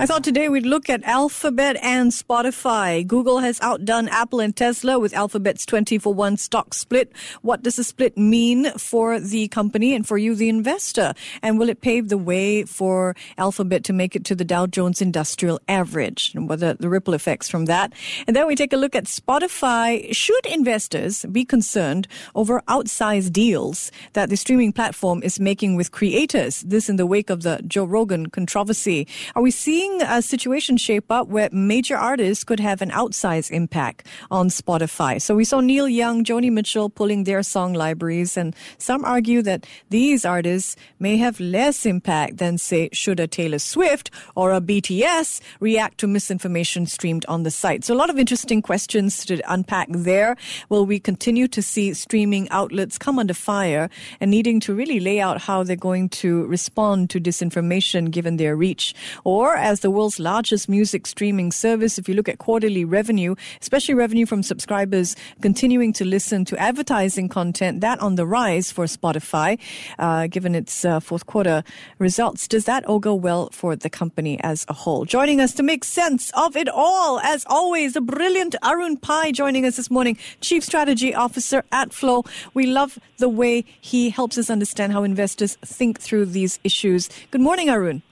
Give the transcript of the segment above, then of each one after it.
I thought today we'd look at Alphabet and Spotify. Google has outdone Apple and Tesla with Alphabet's 20 for 1 stock split. What does the split mean for the company and for you, the investor? And will it pave the way for Alphabet to make it to the Dow Jones Industrial Average? And what are the ripple effects from that? And then we take a look at Spotify. Should investors be concerned over outsized deals that the streaming platform is making with creators? This in the wake of the Joe Rogan controversy. Are we seeing seeing a situation shape up where major artists could have an outsized impact on Spotify. So we saw Neil Young, Joni Mitchell pulling their song libraries, and some argue that these artists may have less impact than, say, should a Taylor Swift or a BTS react to misinformation streamed on the site. So a lot of interesting questions to unpack there. Will we continue to see streaming outlets come under fire and needing to really lay out how they're going to respond to disinformation given their reach? Or as the world's largest music streaming service. If you look at quarterly revenue, especially revenue from subscribers continuing to listen to advertising content, that on the rise for Spotify, uh, given its uh, fourth quarter results. Does that all go well for the company as a whole? Joining us to make sense of it all, as always, the brilliant Arun Pai joining us this morning, Chief Strategy Officer at Flow. We love the way he helps us understand how investors think through these issues. Good morning, Arun.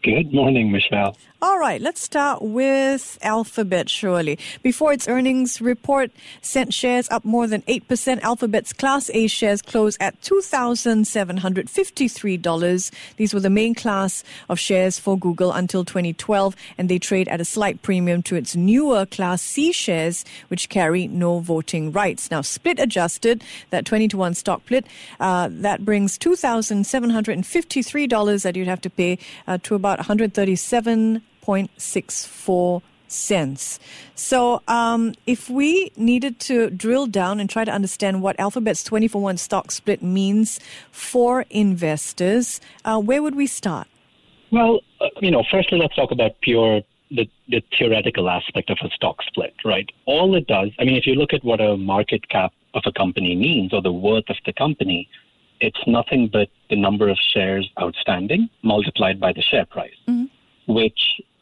Good morning, Michelle. All right, let's start with Alphabet, surely. Before its earnings report sent shares up more than 8%, Alphabet's Class A shares closed at $2,753. These were the main class of shares for Google until 2012, and they trade at a slight premium to its newer Class C shares, which carry no voting rights. Now, split adjusted, that 20 to 1 stock split, uh, that brings $2,753 that you'd have to pay uh, to about 137 cents. So, um, if we needed to drill down and try to understand what Alphabet's 20 for 1 stock split means for investors, uh, where would we start? Well, uh, you know, firstly, let's talk about pure the, the theoretical aspect of a stock split, right? All it does, I mean, if you look at what a market cap of a company means or the worth of the company, it's nothing but the number of shares outstanding multiplied by the share price, mm-hmm. which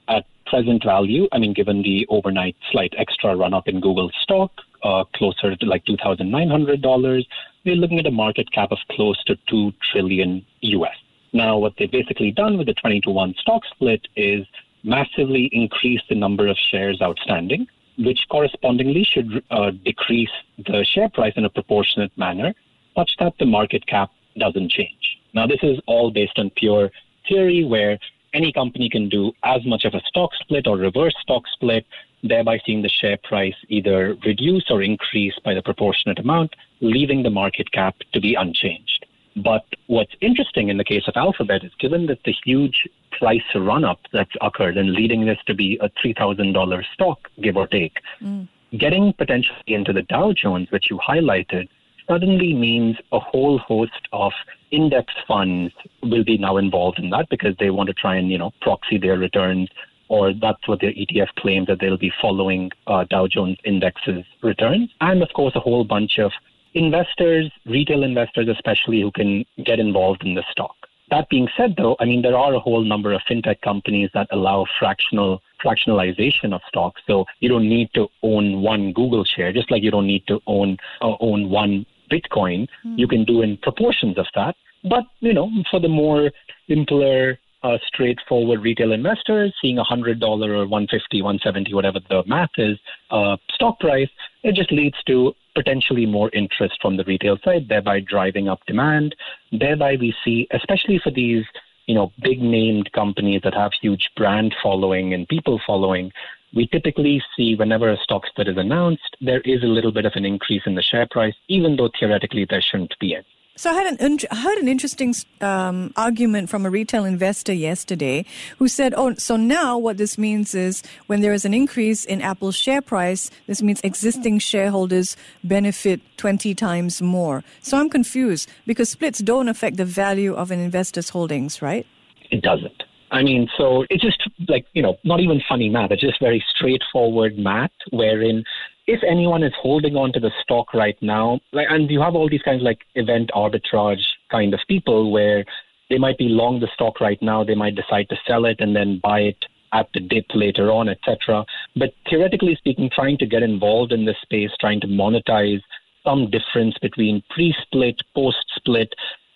at present value, I mean, given the overnight slight extra run up in Google stock, uh, closer to like $2,900, we're looking at a market cap of close to 2 trillion US. Now, what they've basically done with the 20 to 1 stock split is massively increase the number of shares outstanding, which correspondingly should uh, decrease the share price in a proportionate manner, such that the market cap doesn't change. Now, this is all based on pure theory where any company can do as much of a stock split or reverse stock split, thereby seeing the share price either reduce or increase by the proportionate amount, leaving the market cap to be unchanged. But what's interesting in the case of Alphabet is given that the huge price run up that's occurred and leading this to be a $3,000 stock, give or take, mm. getting potentially into the Dow Jones, which you highlighted, suddenly means a whole host of index funds will be now involved in that because they want to try and you know proxy their returns or that's what their ETF claims that they'll be following uh, Dow Jones indexes returns. And of course a whole bunch of investors retail investors especially who can get involved in the stock. That being said though i mean there are a whole number of fintech companies that allow fractional fractionalization of stocks. So you don't need to own one google share just like you don't need to own uh, own one Bitcoin, mm. you can do in proportions of that. But, you know, for the more simpler, uh, straightforward retail investors, seeing a $100 or 150 170 whatever the math is, uh, stock price, it just leads to potentially more interest from the retail side, thereby driving up demand. Thereby we see, especially for these you know, big named companies that have huge brand following and people following, we typically see whenever a stock split is announced, there is a little bit of an increase in the share price, even though theoretically there shouldn't be any. So I had an I heard an interesting um, argument from a retail investor yesterday who said, "Oh, so now what this means is when there is an increase in Apple's share price, this means existing shareholders benefit 20 times more." So I'm confused because splits don't affect the value of an investor's holdings, right? It doesn't. I mean, so it's just like, you know, not even funny math. It's just very straightforward math wherein if anyone is holding on to the stock right now, like, and you have all these kinds of like event arbitrage kind of people where they might be long the stock right now, they might decide to sell it and then buy it at the dip later on, etc. But theoretically speaking, trying to get involved in this space, trying to monetize some difference between pre-split, post-split,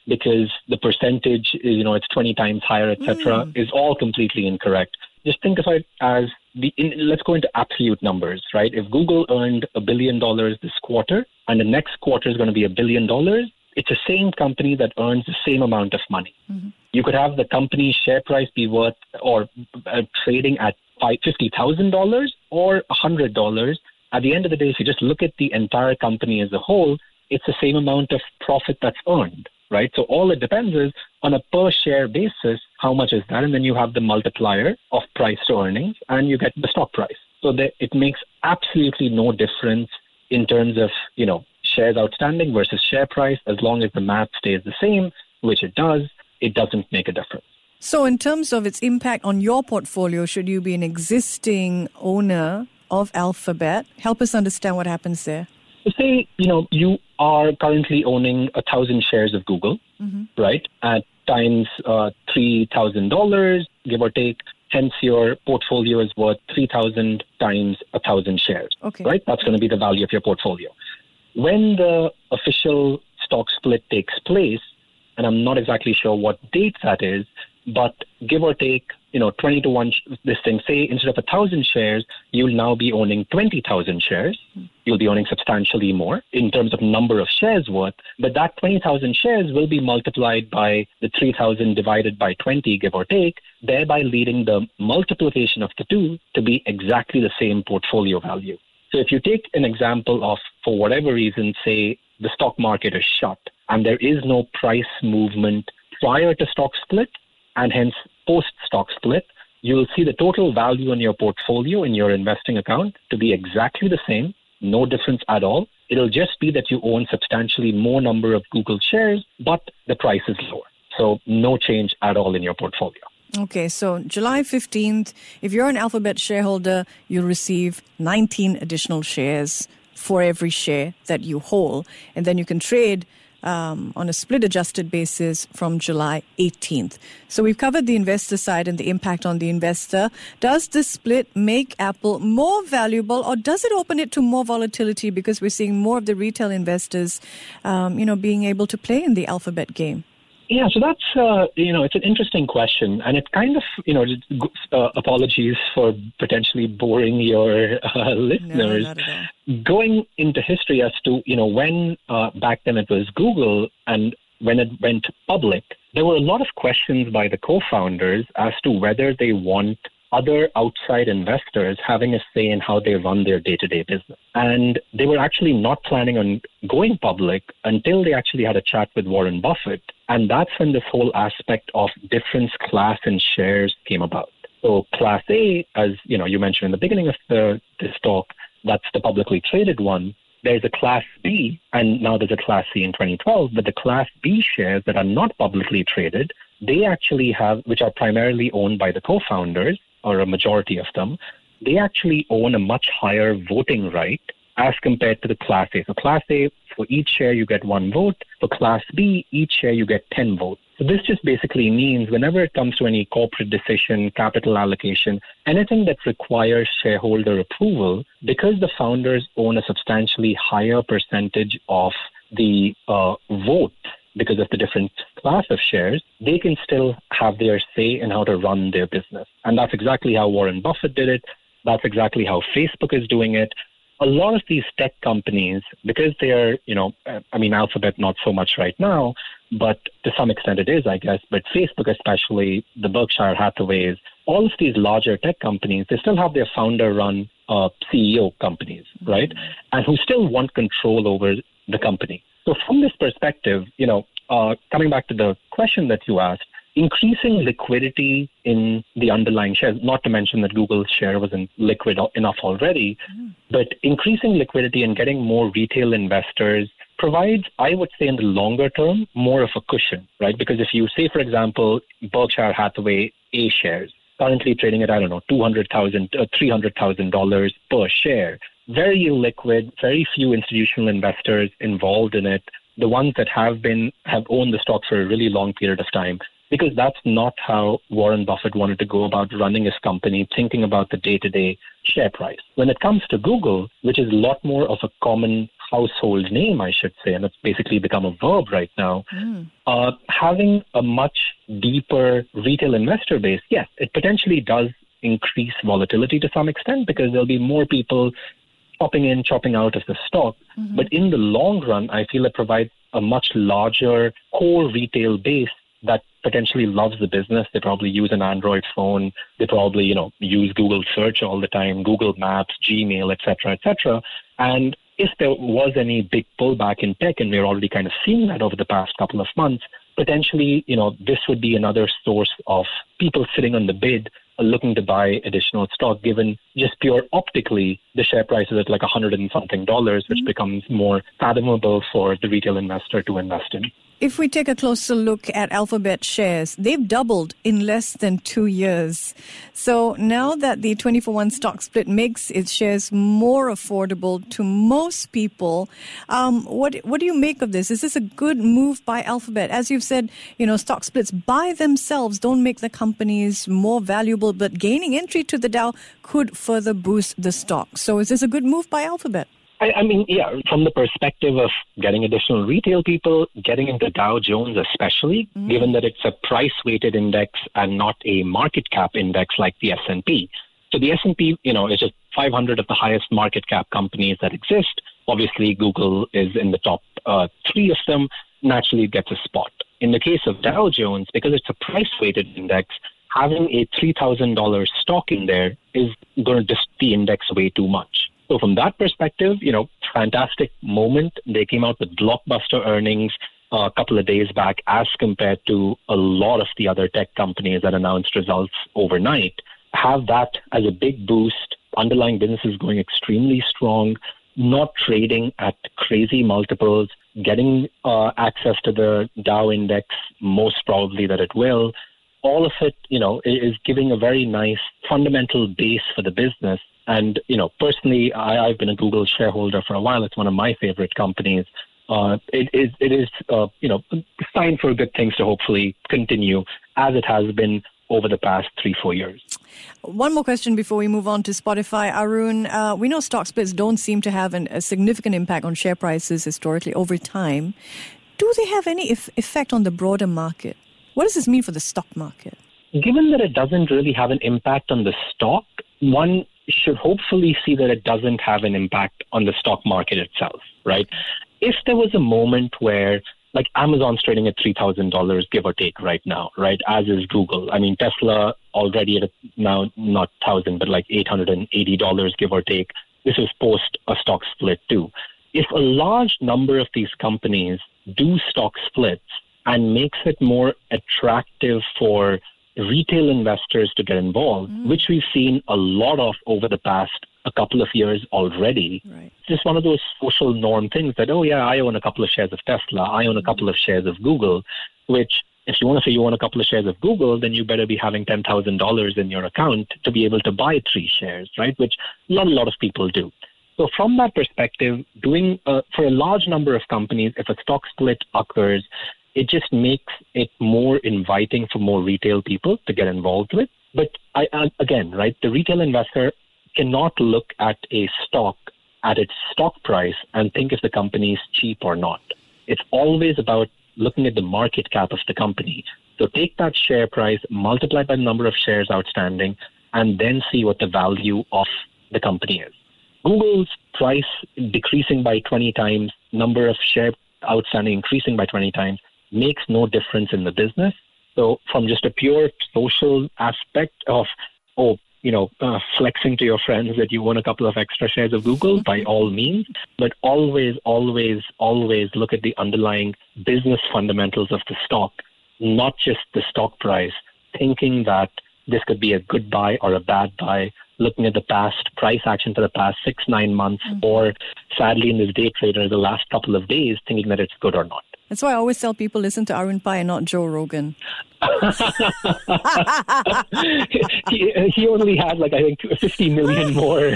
because the percentage is, you know, it's 20 times higher, etc., mm. is all completely incorrect. Just think of it as the, in, let's go into absolute numbers, right? If Google earned a billion dollars this quarter and the next quarter is going to be a billion dollars, it's the same company that earns the same amount of money. Mm-hmm. You could have the company's share price be worth or uh, trading at $50,000 or $100. At the end of the day, if you just look at the entire company as a whole, it's the same amount of profit that's earned, right? So all it depends is on a per share basis, how much is that? And then you have the multiplier of price to earnings and you get the stock price. So that it makes absolutely no difference in terms of, you know, shares outstanding versus share price, as long as the math stays the same, which it does, it doesn't make a difference. So, in terms of its impact on your portfolio, should you be an existing owner of Alphabet? Help us understand what happens there. Say, you know, you are currently owning a thousand shares of Google, mm-hmm. right? At times uh, $3,000, give or take. Hence, your portfolio is worth 3,000 times a thousand shares, okay. right? That's going to be the value of your portfolio. When the official stock split takes place, and I'm not exactly sure what date that is, but give or take, you know, 20 to 1, this thing, say instead of 1,000 shares, you'll now be owning 20,000 shares. You'll be owning substantially more in terms of number of shares worth, but that 20,000 shares will be multiplied by the 3,000 divided by 20, give or take, thereby leading the multiplication of the two to be exactly the same portfolio value. So if you take an example of, for whatever reason, say the stock market is shut and there is no price movement prior to stock split and hence post stock split, you will see the total value in your portfolio in your investing account to be exactly the same, no difference at all. It'll just be that you own substantially more number of Google shares, but the price is lower. So no change at all in your portfolio. Okay, so July 15th, if you're an Alphabet shareholder, you'll receive 19 additional shares for every share that you hold. And then you can trade um, on a split adjusted basis from July 18th. So we've covered the investor side and the impact on the investor. Does this split make Apple more valuable or does it open it to more volatility because we're seeing more of the retail investors, um, you know, being able to play in the Alphabet game? Yeah, so that's uh, you know it's an interesting question, and it kind of you know uh, apologies for potentially boring your uh, listeners. No, Going into history as to you know when uh, back then it was Google and when it went public, there were a lot of questions by the co-founders as to whether they want other outside investors having a say in how they run their day to day business. And they were actually not planning on going public until they actually had a chat with Warren Buffett. And that's when this whole aspect of difference class and shares came about. So class A, as you know, you mentioned in the beginning of the, this talk, that's the publicly traded one. There's a class B, and now there's a class C in 2012, but the class B shares that are not publicly traded, they actually have, which are primarily owned by the co-founders, or a majority of them, they actually own a much higher voting right as compared to the Class A. So, Class A, for each share you get one vote. For Class B, each share you get 10 votes. So, this just basically means whenever it comes to any corporate decision, capital allocation, anything that requires shareholder approval, because the founders own a substantially higher percentage of the uh, vote because of the different class of shares, they can still have their say in how to run their business. And that's exactly how Warren Buffett did it. That's exactly how Facebook is doing it. A lot of these tech companies, because they are, you know, I mean, Alphabet not so much right now, but to some extent it is, I guess. But Facebook, especially the Berkshire Hathaways, all of these larger tech companies, they still have their founder run uh, CEO companies, right? And who still want control over the company. So from this perspective, you know, uh, coming back to the question that you asked, increasing liquidity in the underlying shares, not to mention that Google's share wasn't liquid enough already, mm. but increasing liquidity and getting more retail investors provides, I would say, in the longer term, more of a cushion, right? Because if you say, for example, Berkshire Hathaway A shares, currently trading at, I don't know, 200,000, uh, $300,000 per share, very liquid, very few institutional investors involved in it. The ones that have been, have owned the stock for a really long period of time because that's not how Warren Buffett wanted to go about running his company, thinking about the day to day share price. When it comes to Google, which is a lot more of a common household name, I should say, and it's basically become a verb right now, mm. uh, having a much deeper retail investor base, yes, it potentially does increase volatility to some extent because there'll be more people chopping in, chopping out of the stock. Mm-hmm. But in the long run, I feel it provides a much larger core retail base that potentially loves the business. They probably use an Android phone. They probably, you know, use Google search all the time, Google Maps, Gmail, etc., etc. And if there was any big pullback in tech, and we're already kind of seeing that over the past couple of months, potentially, you know, this would be another source of people sitting on the bid looking to buy additional stock, given just pure optically, the share price is at like a hundred and something dollars, which mm-hmm. becomes more fathomable for the retail investor to invest in. If we take a closer look at Alphabet shares, they've doubled in less than two years. So now that the 24 1 stock split makes its shares more affordable to most people, um, what, what do you make of this? Is this a good move by Alphabet? As you've said, you know, stock splits by themselves don't make the companies more valuable, but gaining entry to the Dow could further boost the stock. So is this a good move by Alphabet? I, I, mean, yeah, from the perspective of getting additional retail people, getting into Dow Jones especially, mm. given that it's a price-weighted index and not a market cap index like the S&P. So the S&P, you know, is just 500 of the highest market cap companies that exist. Obviously, Google is in the top uh, three of them. Naturally, gets a spot. In the case of Dow Jones, because it's a price-weighted index, having a $3,000 stock in there is going to dist the index way too much. So from that perspective, you know, fantastic moment. They came out with blockbuster earnings a couple of days back as compared to a lot of the other tech companies that announced results overnight. Have that as a big boost. Underlying business is going extremely strong, not trading at crazy multiples, getting uh, access to the Dow index, most probably that it will. All of it, you know, is giving a very nice fundamental base for the business and, you know, personally, I, have been a Google shareholder for a while. It's one of my favorite companies. Uh, it is, it is uh, you know, sign for good things to hopefully continue as it has been over the past three, four years. One more question before we move on to Spotify. Arun, uh, we know stock splits don't seem to have an, a significant impact on share prices historically over time. Do they have any if, effect on the broader market? What does this mean for the stock market? Given that it doesn't really have an impact on the stock, one should hopefully see that it doesn't have an impact on the stock market itself, right? If there was a moment where like Amazon's trading at $3,000, give or take right now, right? As is Google. I mean, Tesla already at now not 1000 but like $880, give or take. This is post a stock split too. If a large number of these companies do stock splits and makes it more attractive for retail investors to get involved, mm. which we've seen a lot of over the past a couple of years already. Right. It's just one of those social norm things that, oh, yeah, I own a couple of shares of Tesla, I own a couple of shares of Google, which if you want to say you own a couple of shares of Google, then you better be having $10,000 in your account to be able to buy three shares, right? Which not a lot of people do. So from that perspective, doing uh, for a large number of companies, if a stock split occurs, it just makes it more inviting for more retail people to get involved with. But I, again, right, the retail investor cannot look at a stock at its stock price and think if the company is cheap or not. It's always about looking at the market cap of the company. So take that share price, multiply by the number of shares outstanding, and then see what the value of the company is. Google's price decreasing by 20 times, number of share outstanding increasing by 20 times makes no difference in the business. So, from just a pure social aspect of, oh, you know, uh, flexing to your friends that you own a couple of extra shares of Google, by all means, but always, always, always look at the underlying business fundamentals of the stock, not just the stock price, thinking that this could be a good buy or a bad buy looking at the past price action for the past six, nine months, mm-hmm. or sadly in this day trader, the last couple of days, thinking that it's good or not. That's why I always tell people listen to Arun Pai and not Joe Rogan. he, he, only had like I think 50 million more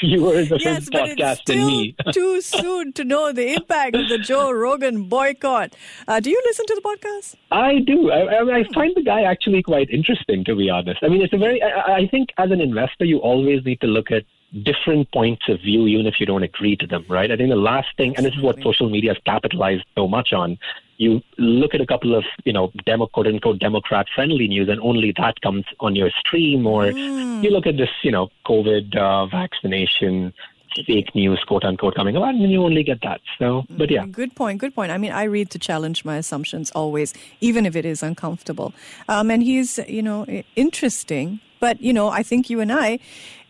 viewers of yes, his podcast than me. too soon to know the impact of the Joe Rogan boycott. Uh, do you listen to the podcast? I do. I, I, find the guy actually quite interesting, to be honest. I mean, it's a very. I, I think as an investor, you always need to look at different points of view, even if you don't agree to them, right? I think the last thing, and this is what social media has capitalized so much on, you look at a couple of, you know, demo, quote unquote, Democrat friendly news, and only that comes on your stream, or mm. you look at this, you know, COVID uh, vaccination fake news, quote unquote, coming up, and you only get that. So, but yeah. Good point. Good point. I mean, I read to challenge my assumptions always, even if it is uncomfortable. Um, and he's, you know, interesting. But, you know, I think you and I,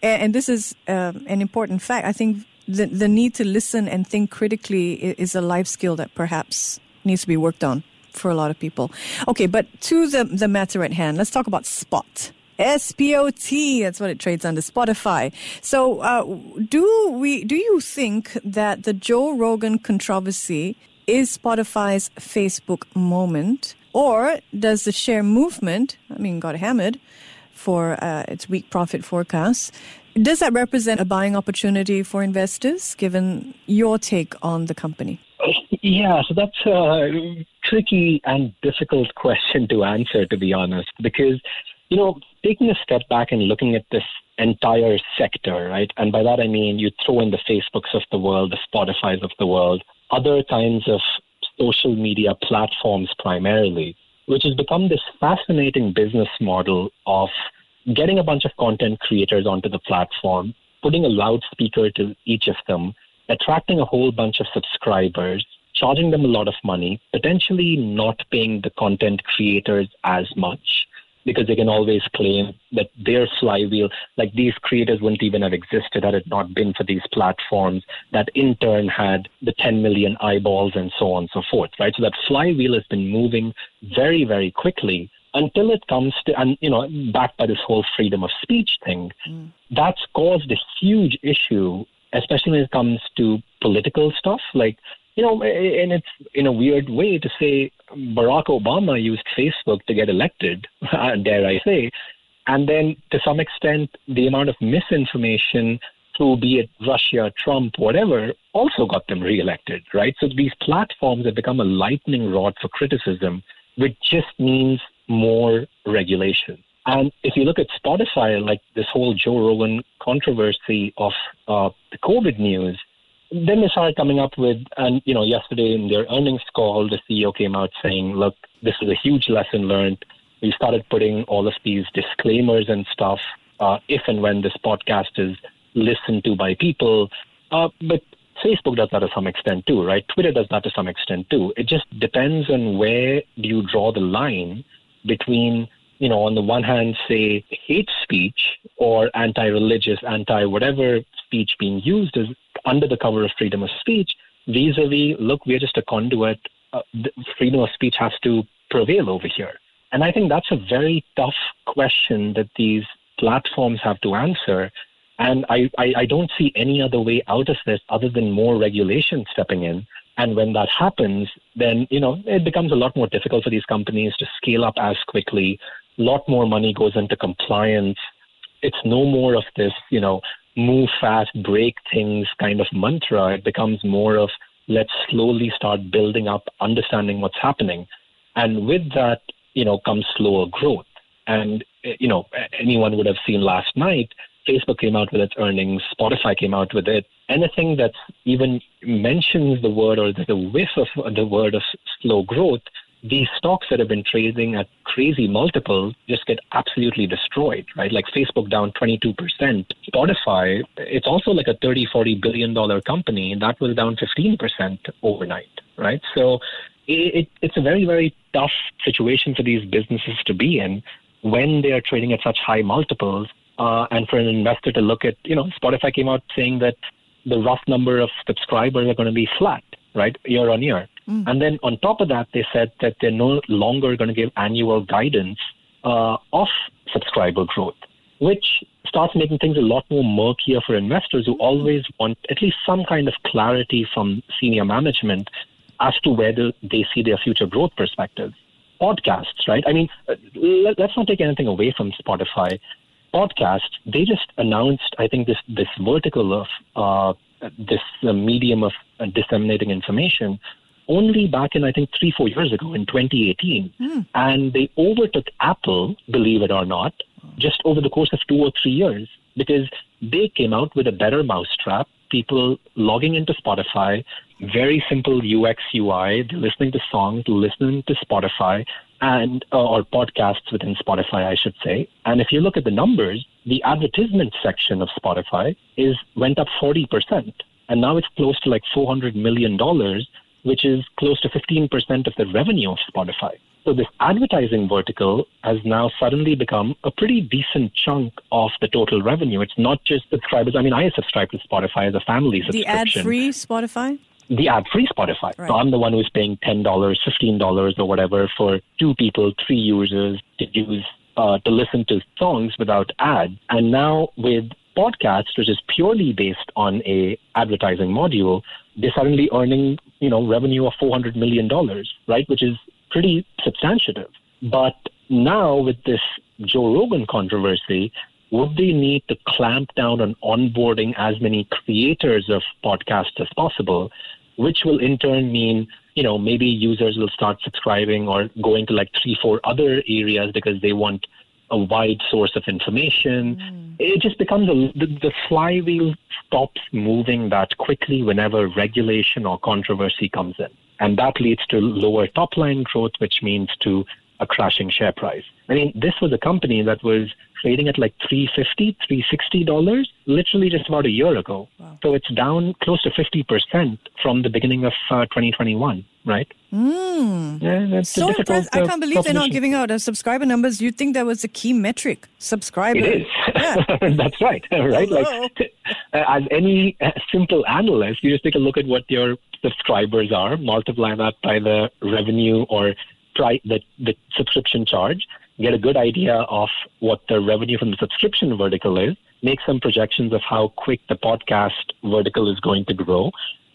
and this is um, an important fact, I think the, the need to listen and think critically is a life skill that perhaps needs to be worked on for a lot of people. Okay, but to the, the matter at hand, let's talk about Spot. SPOT. That's what it trades under Spotify. So, uh, do we? Do you think that the Joe Rogan controversy is Spotify's Facebook moment, or does the share movement? I mean, got hammered for uh, its weak profit forecasts. Does that represent a buying opportunity for investors, given your take on the company? Yeah, so that's a tricky and difficult question to answer, to be honest, because you know, taking a step back and looking at this entire sector, right? And by that I mean you throw in the Facebooks of the world, the Spotify's of the world, other kinds of social media platforms primarily, which has become this fascinating business model of getting a bunch of content creators onto the platform, putting a loudspeaker to each of them, attracting a whole bunch of subscribers, charging them a lot of money, potentially not paying the content creators as much because they can always claim that their flywheel, like these creators wouldn't even have existed had it not been for these platforms that in turn had the 10 million eyeballs and so on and so forth, right? So that flywheel has been moving very, very quickly until it comes to, and you know, backed by this whole freedom of speech thing, mm. that's caused a huge issue, especially when it comes to political stuff. Like you know, and it's in a weird way to say Barack Obama used Facebook to get elected, dare I say, and then to some extent the amount of misinformation through be it Russia, Trump, whatever, also got them reelected, right? So these platforms have become a lightning rod for criticism, which just means more regulation. And if you look at Spotify, like this whole Joe Rogan controversy of uh, the COVID news, then they started coming up with, and you know, yesterday in their earnings call, the CEO came out saying, "Look, this is a huge lesson learned. We started putting all of these disclaimers and stuff uh, if and when this podcast is listened to by people." Uh, but Facebook does that to some extent too, right? Twitter does that to some extent too. It just depends on where do you draw the line between you know, on the one hand, say hate speech or anti-religious, anti-whatever speech being used is under the cover of freedom of speech, vis-a-vis, look, we're just a conduit. Uh, freedom of speech has to prevail over here. And I think that's a very tough question that these platforms have to answer. And I, I, I don't see any other way out of this other than more regulation stepping in. And when that happens, then you know it becomes a lot more difficult for these companies to scale up as quickly. A lot more money goes into compliance. It's no more of this, you know, move fast, break things kind of mantra. It becomes more of let's slowly start building up, understanding what's happening. And with that, you know, comes slower growth. And, eh, you know, anyone would have seen last night, Facebook came out with its earnings, Spotify came out with it. Anything that even mentions the word or the whiff of the word of slow growth these stocks that have been trading at crazy multiples just get absolutely destroyed, right? Like Facebook down 22%. Spotify, it's also like a 30, 40 billion dollar company, and that was down 15% overnight, right? So it, it, it's a very, very tough situation for these businesses to be in when they are trading at such high multiples. Uh, and for an investor to look at, you know, Spotify came out saying that the rough number of subscribers are going to be flat, right, year on year. Mm. And then on top of that, they said that they're no longer going to give annual guidance uh, of subscriber growth. which starts making things a lot more murkier for investors who always want at least some kind of clarity from senior management as to whether they see their future growth perspective. Podcasts, right? I mean, uh, let, us not take anything away from Spotify. Podcasts, they just announced, I think, this this vertical of uh, this uh, medium of uh, disseminating information only back in, I think, three, four years ago in 2018. Mm. And they overtook Apple, believe it or not, just over the course of two or three years because they came out with a better mousetrap. People logging into Spotify, very simple UX UI. Listening to songs, listening to Spotify, and uh, or podcasts within Spotify, I should say. And if you look at the numbers, the advertisement section of Spotify is went up forty percent, and now it's close to like four hundred million dollars, which is close to fifteen percent of the revenue of Spotify. So this advertising vertical has now suddenly become a pretty decent chunk of the total revenue. It's not just subscribers. I mean, I subscribe to Spotify as a family subscription. The ad-free Spotify? The ad-free Spotify. Right. So I'm the one who's paying $10, $15 or whatever for two people, three users to use uh, to listen to songs without ads. And now with podcasts, which is purely based on a advertising module, they're suddenly earning, you know, revenue of $400 million, right? Which is pretty substantive. But now with this Joe Rogan controversy, would they need to clamp down on onboarding as many creators of podcasts as possible, which will in turn mean, you know, maybe users will start subscribing or going to like three, four other areas because they want a wide source of information. Mm. It just becomes a, the, the flywheel stops moving that quickly whenever regulation or controversy comes in. And that leads to lower top line growth, which means to a crashing share price. I mean, this was a company that was trading at like 350 $360 literally just about a year ago. Wow. So it's down close to 50% from the beginning of uh, 2021, right? Mm. Yeah, so impressed. I uh, can't believe they're not giving out subscriber numbers. You'd think that was a key metric, subscribers. It is. Yeah. That's right, right? Hello. Like, as any uh, simple analyst, you just take a look at what your subscribers are, multiply that by the revenue or try the, the subscription charge, get a good idea of what the revenue from the subscription vertical is, make some projections of how quick the podcast vertical is going to grow,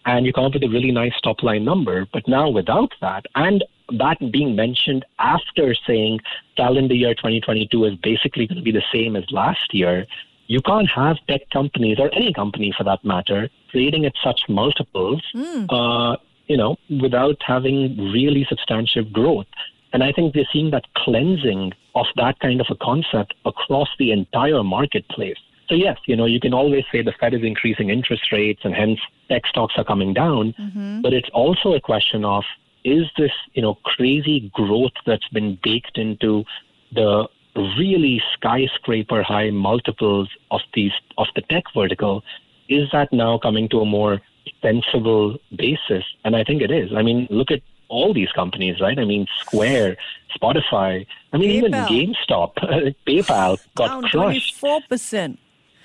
and you come up with a really nice top line number. But now without that, and that being mentioned after saying calendar year 2022 is basically going to be the same as last year, you can't have tech companies or any company for that matter trading at such multiples, mm. uh, you know, without having really substantial growth. And I think we're seeing that cleansing of that kind of a concept across the entire marketplace. So yes, you know, you can always say the Fed is increasing interest rates and hence tech stocks are coming down. Mm-hmm. But it's also a question of is this, you know, crazy growth that's been baked into the really skyscraper high multiples of these of the tech vertical, is that now coming to a more sensible basis? And I think it is. I mean, look at all these companies, right? I mean, Square, Spotify, I mean, PayPal. even GameStop, PayPal got Down crushed. 24%.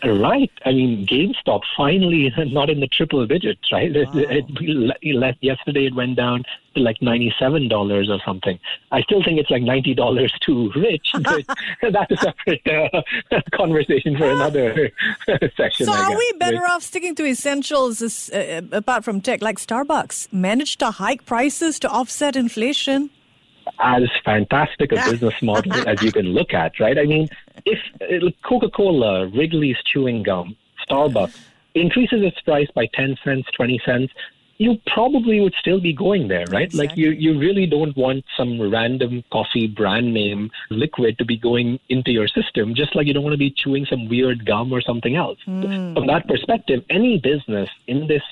Right. I mean, GameStop finally not in the triple digits, right? Wow. It, it, yesterday it went down to like $97 or something. I still think it's like $90 too rich, but that's a separate uh, conversation for another session. So, are we better off sticking to essentials uh, apart from tech, like Starbucks managed to hike prices to offset inflation? As fantastic a business model as you can look at, right? I mean, if uh, Coca Cola, Wrigley's chewing gum, Starbucks increases its price by 10 cents, 20 cents, you probably would still be going there, right? Exactly. Like you, you really don't want some random coffee brand name liquid to be going into your system, just like you don't want to be chewing some weird gum or something else. Mm. From that perspective, any business in this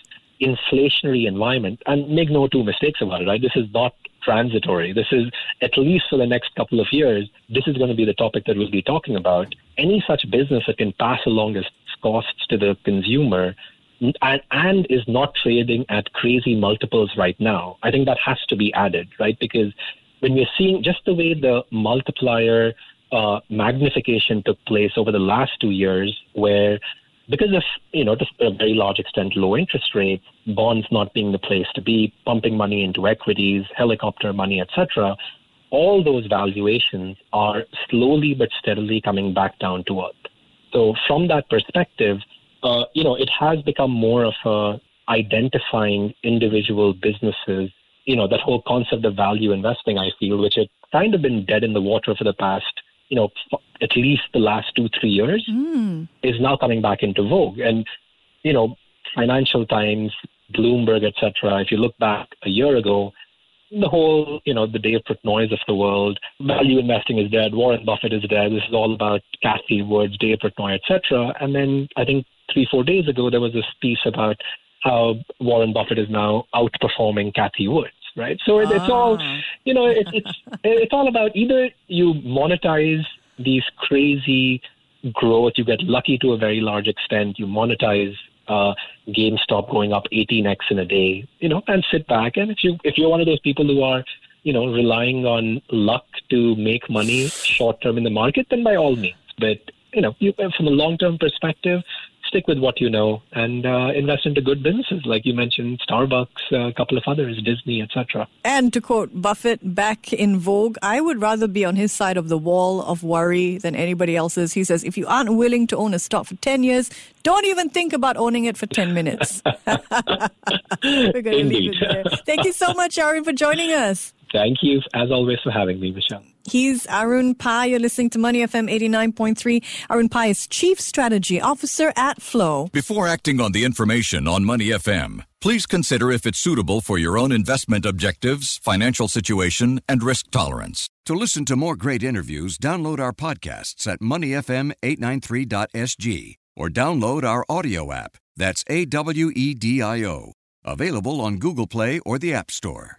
inflationary environment, and make no two mistakes about it, right? This is not transitory. This is, at least for the next couple of years, this is going to be the topic that we'll be talking about. Any such business that can pass along its costs to the consumer and, and is not trading at crazy multiples right now, I think that has to be added, right? Because when we're seeing just the way the multiplier uh, magnification took place over the last two years, where because of, you know, to a very large extent, low interest rates, bonds not being the place to be, pumping money into equities, helicopter money, etc., all those valuations are slowly but steadily coming back down to earth. So from that perspective, uh, you know, it has become more of a identifying individual businesses. You know, that whole concept of value investing, I feel, which had kind of been dead in the water for the past, you know, at least the last two, three years, mm. is now coming back into vogue. And, you know, Financial Times, Bloomberg, etc. If you look back a year ago, the whole, you know, the Dave Portnoy's of the world, value investing is dead, Warren Buffett is dead, this is all about Cathie Woods, Dave Portnoy, etc. And then I think three, four days ago, there was this piece about how Warren Buffett is now outperforming Cathie Woods, right? So it, it's all, Ah. you know, it, it's it's all about either you monetize these crazy growth, you get lucky to a very large extent, you monetize uh, GameStop going up 18x in a day, you know, and sit back. And if you if you're one of those people who are, you know, relying on luck to make money short term in the market, then by all means. But you know, you, from a long term perspective, stick with what you know and uh, invest into good businesses, like you mentioned, Starbucks, a couple of others, Disney, etc. And to quote Buffett back in Vogue, I would rather be on his side of the wall of worry than anybody else's. He says, if you aren't willing to own a stock for 10 years, don't even think about owning it for 10 minutes. We're going to leave it there. Thank you so much, Arun, for joining us. Thank you, as always, for having me, Michelle. He's Arun Pai. You're listening to Money FM 89.3. Arun Pai is Chief Strategy Officer at Flow. Before acting on the information on Money FM, please consider if it's suitable for your own investment objectives, financial situation, and risk tolerance. To listen to more great interviews, download our podcasts at moneyfm893.sg or download our audio app. That's A W E D I O. Available on Google Play or the App Store.